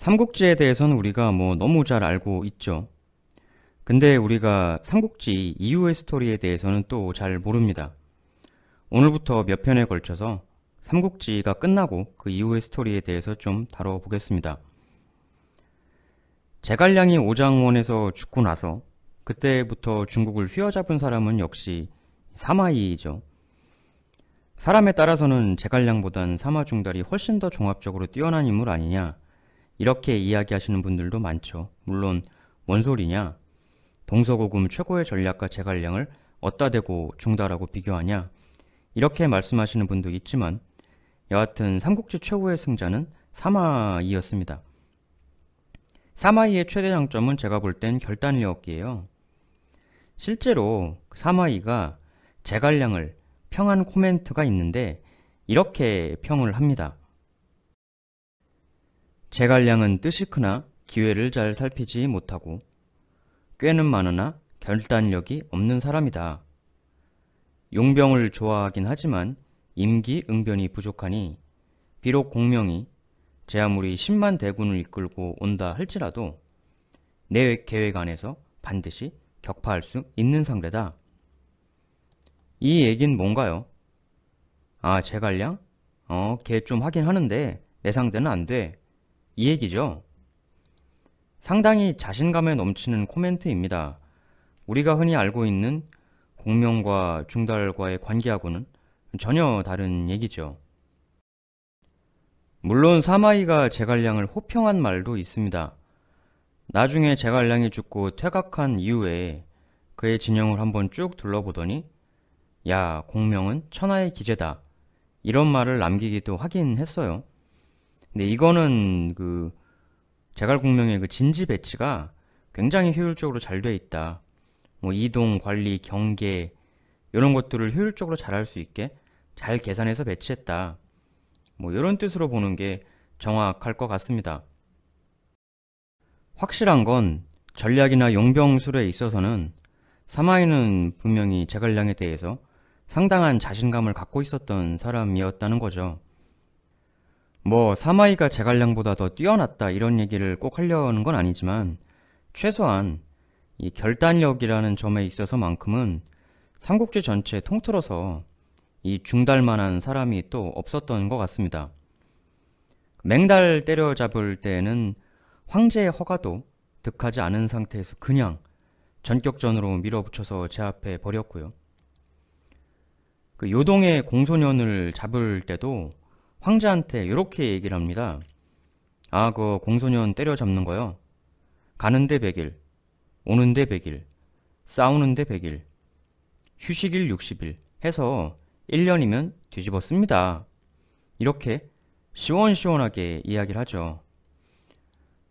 삼국지에 대해서는 우리가 뭐 너무 잘 알고 있죠. 근데 우리가 삼국지 이후의 스토리에 대해서는 또 잘 모릅니다. 오늘부터 몇 편에 걸쳐서 삼국지가 끝나고 그 이후의 스토리에 대해서 좀 다뤄보겠습니다. 제갈량이 오장원에서 죽고 나서 그때부터 중국을 휘어잡은 사람은 역시 사마이이죠. 사람에 따라서는 제갈량보단 사마중달이 훨씬 더 종합적으로 뛰어난 인물 아니냐 이렇게 이야기하시는 분들도 많죠. 물론 뭔 소리냐? 동서고금 최고의 전략가 제갈량을 어따 대고 중달하고 비교하냐? 이렇게 말씀하시는 분도 있지만 여하튼 삼국지 최고의 승자는 사마이였습니다. 사마이의 최대 장점은 제가 볼 땐 결단력이에요. 실제로 사마이가 제갈량을 평한 코멘트가 있는데 이렇게 평을 합니다. 제갈량은 뜻이 크나 기회를 잘 살피지 못하고 꾀는 많으나 결단력이 없는 사람이다. 용병을 좋아하긴 하지만 임기응변이 부족하니 비록 공명이 제 아무리 10만 대군을 이끌고 온다 할지라도 내 계획 안에서 반드시 격파할 수 있는 상대다. 이 얘긴 뭔가요? 아, 제갈량? 어, 걔 좀 하긴 하는데 내 상대는 안 돼. 이 얘기죠. 상당히 자신감에 넘치는 코멘트입니다. 우리가 흔히 알고 있는 공명과 중달과의 관계하고는 전혀 다른 얘기죠. 물론 사마이가 제갈량을 호평한 말도 있습니다. 나중에 제갈량이 죽고 퇴각한 이후에 그의 진영을 한번 쭉 둘러보더니 야 공명은 천하의 기재다 이런 말을 남기기도 하긴 했어요. 근데 이거는 그 제갈공명의 그 진지 배치가 굉장히 효율적으로 잘 돼 있다. 뭐 이동, 관리, 경계 이런 것들을 효율적으로 잘 할 수 있게 잘 계산해서 배치했다. 뭐 이런 뜻으로 보는 게 정확할 것 같습니다. 확실한 건 전략이나 용병술에 있어서는 사마이는 분명히 제갈량에 대해서 상당한 자신감을 갖고 있었던 사람이었다는 거죠. 뭐 사마이가 제갈량보다 더 뛰어났다 이런 얘기를 꼭 하려는 건 아니지만 최소한 이 결단력이라는 점에 있어서만큼은 삼국지 전체 통틀어서 이 중달만한 사람이 또 없었던 것 같습니다. 맹달 때려잡을 때는 황제의 허가도 득하지 않은 상태에서 그냥 전격전으로 밀어붙여서 제 앞에 버렸고요. 그 요동의 공소년을 잡을 때도 황제한테 이렇게 얘기를 합니다. 아, 그 공소년 때려잡는 거요. 가는데 100일, 오는데 100일, 싸우는데 100일, 휴식일 60일 해서 1년이면 뒤집었습니다. 이렇게 시원시원하게 이야기를 하죠.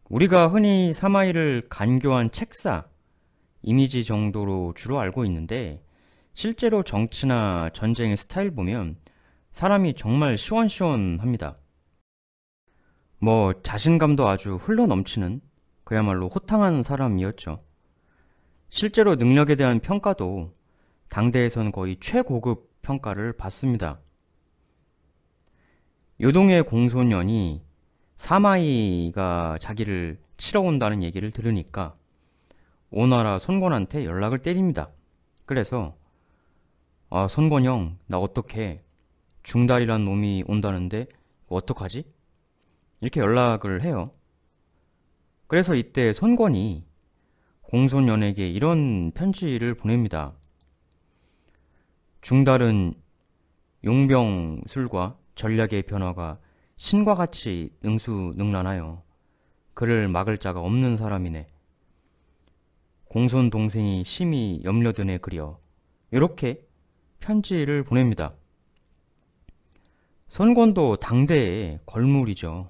우리가 흔히 사마이를 간교한 책사, 이미지 정도로 주로 알고 있는데 실제로 정치나 전쟁의 스타일 보면 사람이 정말 시원시원합니다. 뭐 자신감도 아주 흘러 넘치는 그야말로 호탕한 사람이었죠. 실제로 능력에 대한 평가도 당대에선 거의 최고급 평가를 받습니다. 요동의 공소년이 사마이가 자기를 치러 온다는 얘기를 들으니까 오나라 손권한테 연락을 때립니다. 그래서 아 손권 형 나 어떻게 중달이란 놈이 온다는데 어떡하지? 이렇게 연락을 해요. 그래서 이때 손권이 공손연에게 이런 편지를 보냅니다. 중달은 용병술과 전략의 변화가 신과 같이 능수능란하여 그를 막을 자가 없는 사람이네. 공손 동생이 심히 염려드네 그려. 이렇게 편지를 보냅니다. 손권도 당대의 걸물이죠.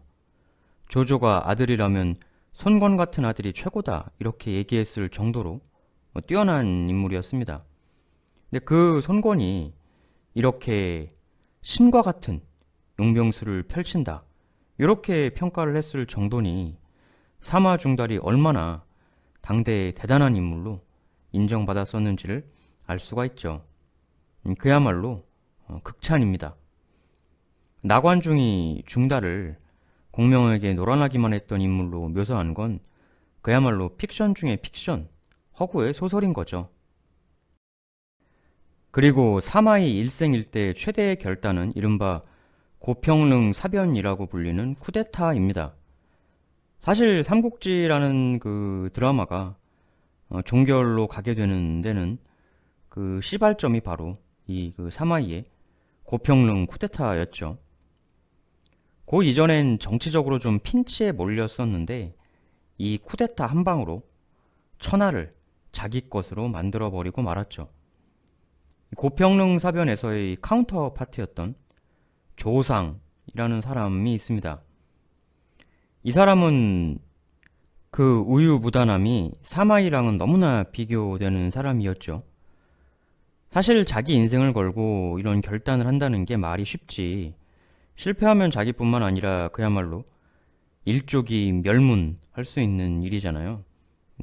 조조가 아들이라면 손권 같은 아들이 최고다 이렇게 얘기했을 정도로 뛰어난 인물이었습니다. 근데 그 손권이 이렇게 신과 같은 용병술을 펼친다 이렇게 평가를 했을 정도니 사마 중달이 얼마나 당대의 대단한 인물로 인정받았었는지를 알 수가 있죠. 음, 그야말로 어, 극찬입니다. 나관중이 중달을 공명에게 놀아나기만 했던 인물로 묘사한 건 그야말로 픽션 중의 픽션, 허구의 소설인 거죠. 그리고 사마이 일생일대 최대의 결단은 이른바 고평릉 사변이라고 불리는 쿠데타입니다. 사실 삼국지라는 그 드라마가 어, 종결로 가게 되는 데는 그 시발점이 바로 이 그 사마의의 고평릉 쿠데타였죠. 그 이전엔 정치적으로 좀 핀치에 몰렸었는데 이 쿠데타 한 방으로 천하를 자기 것으로 만들어 버리고 말았죠. 고평릉 사변에서의 counterpart였던 조상이라는 사람이 있습니다. 이 사람은 그 우유부단함이 사마의랑은 너무나 비교되는 사람이었죠. 사실 자기 인생을 걸고 이런 결단을 한다는 게 말이 쉽지. 실패하면 자기뿐만 아니라 그야말로 일족이 멸문할 수 있는 일이잖아요.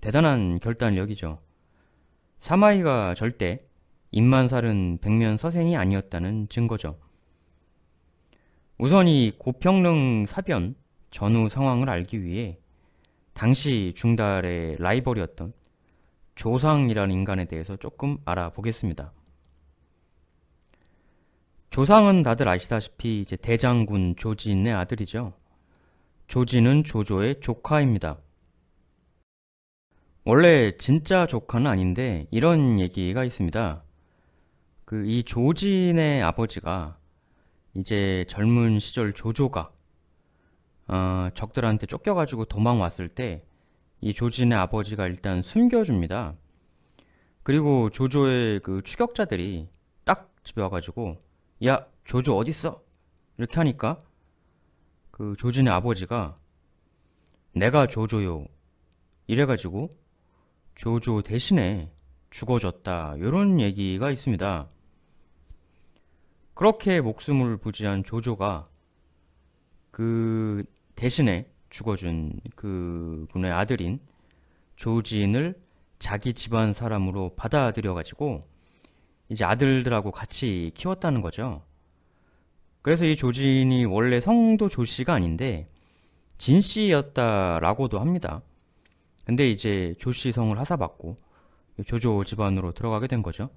대단한 결단력이죠. 사마이가 절대 입만살은 백면 서생이 아니었다는 증거죠. 우선 이 고평릉 사변 전후 상황을 알기 위해 당시 중달의 라이벌이었던 조상이라는 인간에 대해서 조금 알아보겠습니다. 조상은 다들 아시다시피 이제 대장군 조진의 아들이죠. 조진은 조조의 조카입니다. 원래 진짜 조카는 아닌데 이런 얘기가 있습니다. 그 이 조진의 아버지가 이제 젊은 시절 조조가 어, 적들한테 쫓겨가지고 도망 왔을 때 이 조진의 아버지가 일단 숨겨줍니다. 그리고 조조의 그 추격자들이 딱 집에 와가지고 야 조조 어딨어? 이렇게 하니까 그 조진의 아버지가 내가 조조요 이래가지고 조조 대신에 죽어줬다 이런 얘기가 있습니다. 그렇게 목숨을 부지한 조조가 그 대신에 죽어준 그 분의 아들인 조진을 자기 집안 사람으로 받아들여가지고 이제 아들들하고 같이 키웠다는 거죠. 그래서 이 조진이 원래 성도 조씨가 아닌데 진씨였다라고도 합니다. 근데 이제 조씨 성을 하사받고 조조 집안으로 들어가게 된 거죠.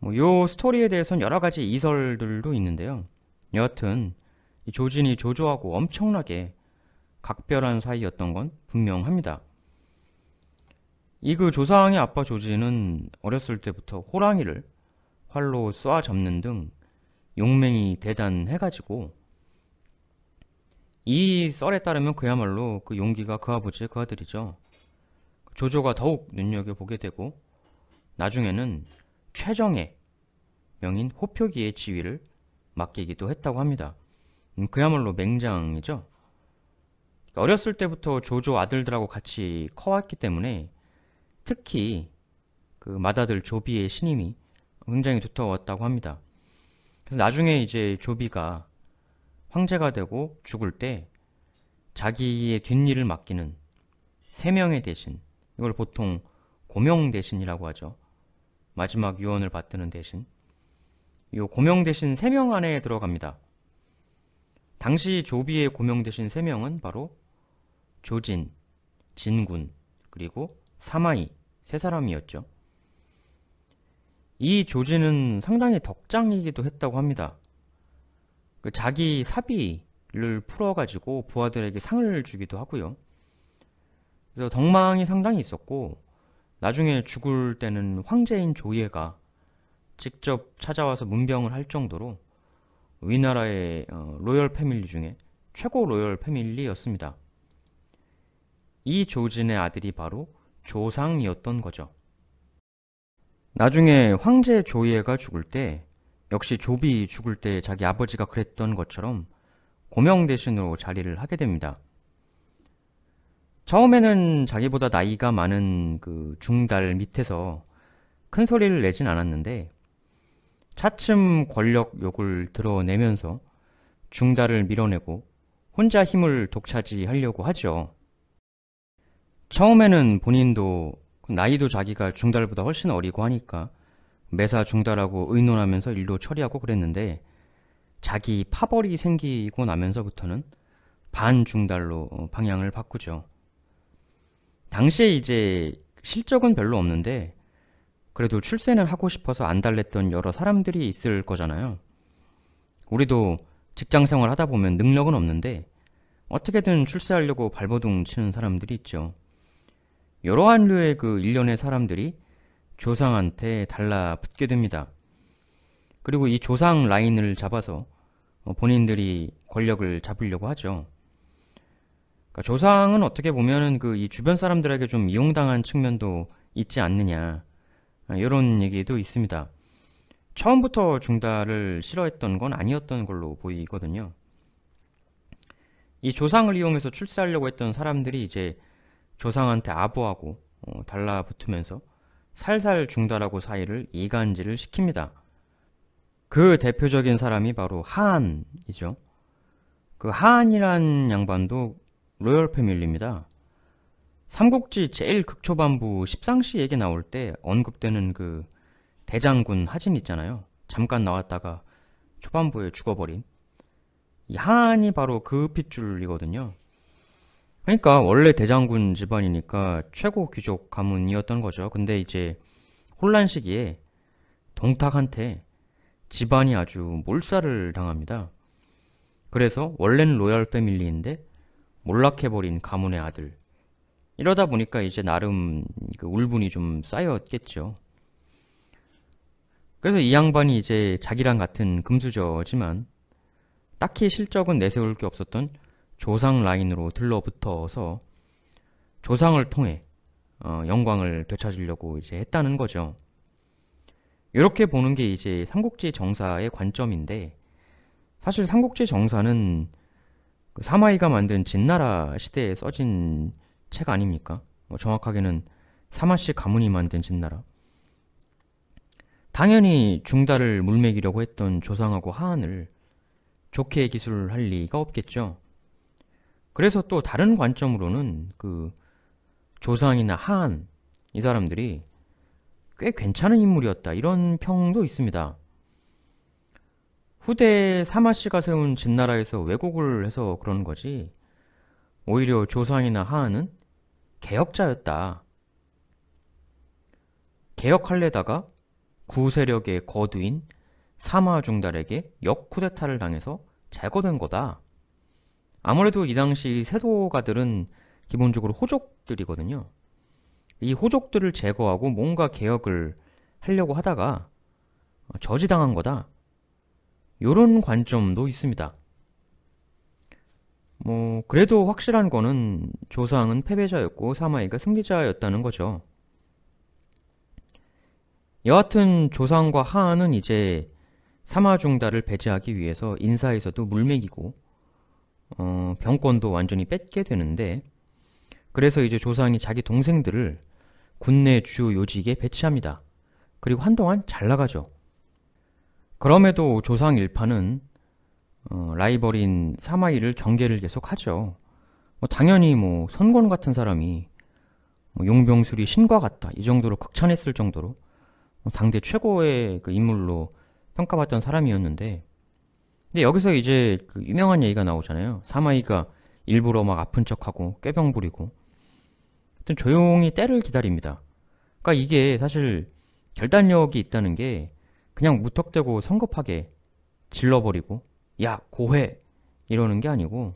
뭐, 요 스토리에 대해서는 여러 가지 이설들도 있는데요. 여하튼, 이 조진이 조조하고 엄청나게 각별한 사이였던 건 분명합니다. 이 그 조상의 아빠 조진은 어렸을 때부터 호랑이를 활로 쏴 잡는 등 용맹이 대단해가지고 이 썰에 따르면 그야말로 그 용기가 그 아버지의 그 아들이죠. 조조가 더욱 눈여겨보게 되고 나중에는 최정의 명인 호표기의 지위를 맡기기도 했다고 합니다. 음, 그야말로 맹장이죠. 어렸을 때부터 조조 아들들하고 같이 커왔기 때문에 특히 그 맏아들 조비의 신임이 굉장히 두터웠다고 합니다. 그래서 나중에 이제 조비가 황제가 되고 죽을 때 자기의 뒷일을 맡기는 세 명의 대신 이걸 보통 고명 대신이라고 하죠. 마지막 유언을 받드는 대신 이 고명 대신 3명 안에 들어갑니다. 당시 조비의 고명 대신 3명은 바로 조진, 진군, 그리고 사마이 세 사람이었죠. 이 조진은 상당히 덕장이기도 했다고 합니다. 그 자기 사비를 풀어가지고 부하들에게 상을 주기도 하고요. 그래서 덕망이 상당히 있었고 나중에 죽을 때는 황제인 조예가 직접 찾아와서 문병을 할 정도로 위나라의 어, 로열 패밀리 중에 최고 로열 패밀리였습니다. 이 조진의 아들이 바로 조상이었던 거죠. 나중에 황제 조예가 죽을 때 역시 조비 죽을 때 자기 아버지가 그랬던 것처럼 고명 대신으로 자리를 하게 됩니다. 처음에는 자기보다 나이가 많은 그 중달 밑에서 큰 소리를 내진 않았는데 차츰 권력 욕을 드러내면서 중달을 밀어내고 혼자 힘을 독차지하려고 하죠. 처음에는 본인도 나이도 자기가 중달보다 훨씬 어리고 하니까 매사 중달하고 의논하면서 일로 처리하고 그랬는데 자기 파벌이 생기고 나면서부터는 반중달로 어, 방향을 바꾸죠. 당시에 이제 실적은 별로 없는데 그래도 출세는 하고 싶어서 안 달랬던 여러 사람들이 있을 거잖아요. 우리도 직장 생활 하다 보면 능력은 없는데 어떻게든 출세하려고 발버둥 치는 사람들이 있죠. 여러한 류의 그 일련의 사람들이 조상한테 달라붙게 됩니다. 그리고 이 조상 라인을 잡아서 본인들이 권력을 잡으려고 하죠. 그러니까 조상은 어떻게 보면은 그이 주변 사람들에게 좀 이용당한 측면도 있지 않느냐 이런 얘기도 있습니다. 처음부터 중달을 싫어했던 건 아니었던 걸로 보이거든요. 이 조상을 이용해서 출세하려고 했던 사람들이 이제 조상한테 아부하고 어, 달라붙으면서 살살 중달하고 사이를 이간질을 시킵니다. 그 대표적인 사람이 바로 하한이죠. 그 하한이란 양반도 로열 패밀리입니다. 삼국지 제일 극초반부 십상시 얘기 나올 때 언급되는 그 대장군 하진 있잖아요. 잠깐 나왔다가 초반부에 죽어버린 이 하한이 바로 그 핏줄이거든요. 그러니까 원래 대장군 집안이니까 최고 귀족 가문이었던 거죠. 근데 이제 혼란 시기에 동탁한테 집안이 아주 몰살을 당합니다. 그래서 원래는 로얄 패밀리인데 몰락해버린 가문의 아들. 이러다 보니까 이제 나름 그 울분이 좀 쌓였겠죠. 그래서 이 양반이 이제 자기랑 같은 금수저지만 딱히 실적은 내세울 게 없었던 조상 라인으로 들러붙어서 조상을 통해 어, 영광을 되찾으려고 이제 했다는 거죠. 이렇게 보는 게 이제 삼국지 정사의 관점인데 사실 삼국지 정사는 그 사마이가 만든 진나라 시대에 써진 책 아닙니까? 뭐 정확하게는 사마씨 가문이 만든 진나라. 당연히 중달을 물매기려고 했던 조상하고 하한을 좋게 기술할 리가 없겠죠. 그래서 또 다른 관점으로는 그 조상이나 하한 이 사람들이 꽤 괜찮은 인물이었다 이런 평도 있습니다. 후대 사마 씨가 세운 진나라에서 왜곡을 해서 그런 거지 오히려 조상이나 하한은 개혁자였다. 개혁할래다가 구세력의 거두인 사마 중달에게 역쿠데타를 당해서 제거된 거다. 아무래도 이 당시 세도가들은 기본적으로 호족들이거든요. 이 호족들을 제거하고 뭔가 개혁을 하려고 하다가 저지당한 거다. 요런 관점도 있습니다. 뭐 그래도 확실한 거는 조상은 패배자였고 사마이가 승리자였다는 거죠. 여하튼 조상과 하한은 이제 사마중달을 배제하기 위해서 인사에서도 물맥이고 어, 병권도 완전히 뺏게 되는데 그래서 이제 조상이 자기 동생들을 군내 주요 요직에 배치합니다. 그리고 한동안 잘 나가죠. 그럼에도 조상 일파는 어, 라이벌인 사마이를 경계를 계속하죠. 뭐 당연히 뭐 선권 같은 사람이 뭐 용병술이 신과 같다 이 정도로 극찬했을 정도로 뭐 당대 최고의 그 인물로 평가받던 사람이었는데 근데 여기서 이제 그 유명한 얘기가 나오잖아요. 사마이가 일부러 막 아픈 척하고 꾀병 부리고 하여튼 조용히 때를 기다립니다. 그러니까 이게 사실 결단력이 있다는 게 그냥 무턱대고 성급하게 질러버리고 야 고해 이러는 게 아니고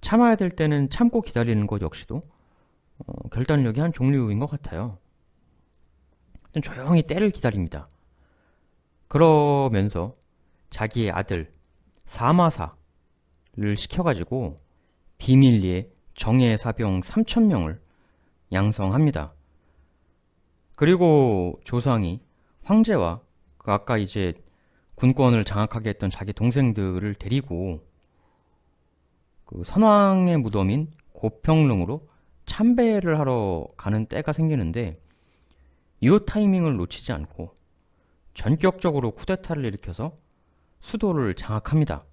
참아야 될 때는 참고 기다리는 것 역시도 어, 결단력이 한 종류인 것 같아요. 조용히 때를 기다립니다. 그러면서 자기의 아들 사마사를 시켜가지고 비밀리에 정예 사병 3천명을 양성합니다. 그리고 조상이 황제와 그 아까 이제 군권을 장악하게 했던 자기 동생들을 데리고 그 선왕의 무덤인 고평릉으로 참배를 하러 가는 때가 생기는데 이 타이밍을 놓치지 않고 전격적으로 쿠데타를 일으켜서 수도를 장악합니다.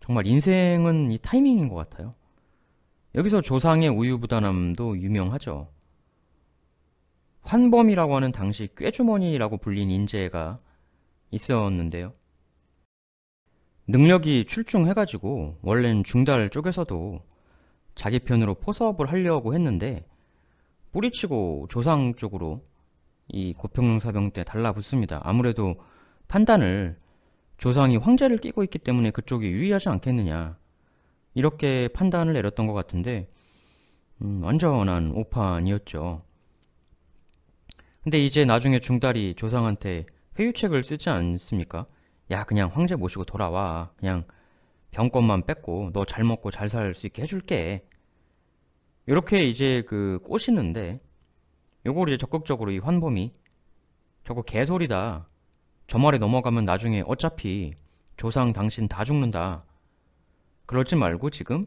정말 인생은 이 타이밍인 것 같아요. 여기서 조상의 우유부단함도 유명하죠. 환범이라고 하는 당시 꾀주머니라고 불린 인재가 있었는데요. 능력이 출중해가지고 원래는 중달 쪽에서도 자기 편으로 포섭을 하려고 했는데 뿌리치고 조상 쪽으로 이 고평릉 사병 때 달라붙습니다. 아무래도 판단을 조상이 황제를 끼고 있기 때문에 그쪽이 유리하지 않겠느냐 이렇게 판단을 내렸던 것 같은데 음, 완전한 오판이었죠. 근데 이제 나중에 중달이 조상한테 회유책을 쓰지 않습니까? 야 그냥 황제 모시고 돌아와 그냥 병권만 뺏고 너 잘 먹고 잘 살 수 있게 해줄게 이렇게 이제 그 꼬시는데 요걸 이제 적극적으로 이 환범이 저거 개소리다 저 말에 넘어가면 나중에 어차피 조상 당신 다 죽는다 그러지 말고 지금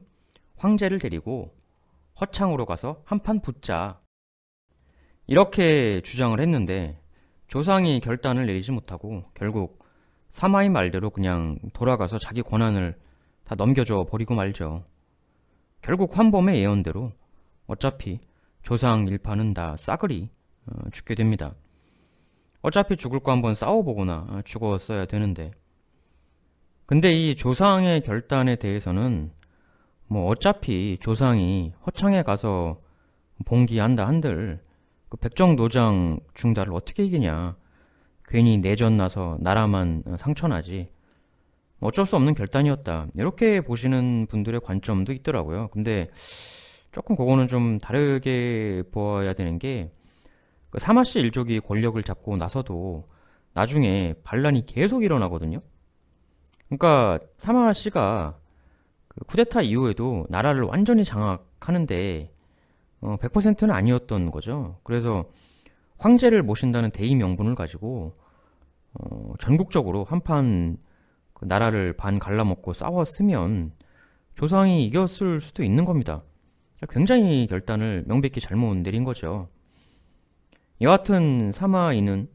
황제를 데리고 허창으로 가서 한판 붙자 이렇게 주장을 했는데 조상이 결단을 내리지 못하고 결국 사마의 말대로 그냥 돌아가서 자기 권한을 다 넘겨줘 버리고 말죠. 결국 환범의 예언대로 어차피 조상 일파는 다 싸그리 어, 죽게 됩니다. 어차피 죽을 거 한번 싸워보거나 죽었어야 되는데. 근데 이 조상의 결단에 대해서는 뭐 어차피 조상이 허창에 가서 봉기한다 한들 그 백정노장 중달을 어떻게 이기냐. 괜히 내전 나서 나라만 상처나지. 어쩔 수 없는 결단이었다. 이렇게 보시는 분들의 관점도 있더라고요. 근데 조금 그거는 좀 다르게 보아야 되는 게 그 사마씨 일족이 권력을 잡고 나서도 나중에 반란이 계속 일어나거든요. 그러니까 사마씨가 그 쿠데타 이후에도 나라를 완전히 장악하는데 어, 100%는 아니었던 거죠. 그래서 황제를 모신다는 대의 명분을 가지고 어, 전국적으로 한판 그 나라를 반 갈라먹고 싸웠으면 조상이 이겼을 수도 있는 겁니다. 굉장히 결단을 명백히 잘못 내린 거죠. 여하튼 사마이는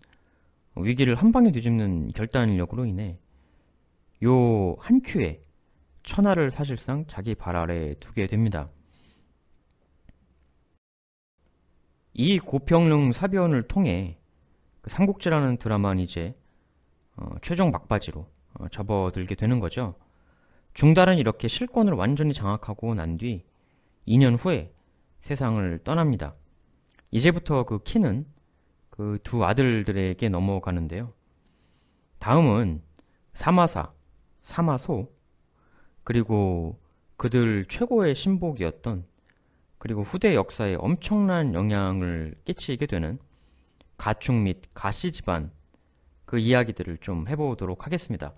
위기를 한 방에 뒤집는 결단력으로 인해 요 한 큐에 천하를 사실상 자기 발 아래 두게 됩니다. 이 고평릉 사변을 통해 그 삼국지라는 드라마는 이제 어, 최종 막바지로 어, 접어들게 되는 거죠. 중달은 이렇게 실권을 완전히 장악하고 난 뒤 2년 후에 세상을 떠납니다. 이제부터 그 키는 그 두 아들들에게 넘어가는데요. 다음은 사마사, 사마소, 그리고 그들 최고의 신복이었던 그리고 후대 역사에 엄청난 영향을 끼치게 되는 가축 및 가시 집안 그 이야기들을 좀 해보도록 하겠습니다.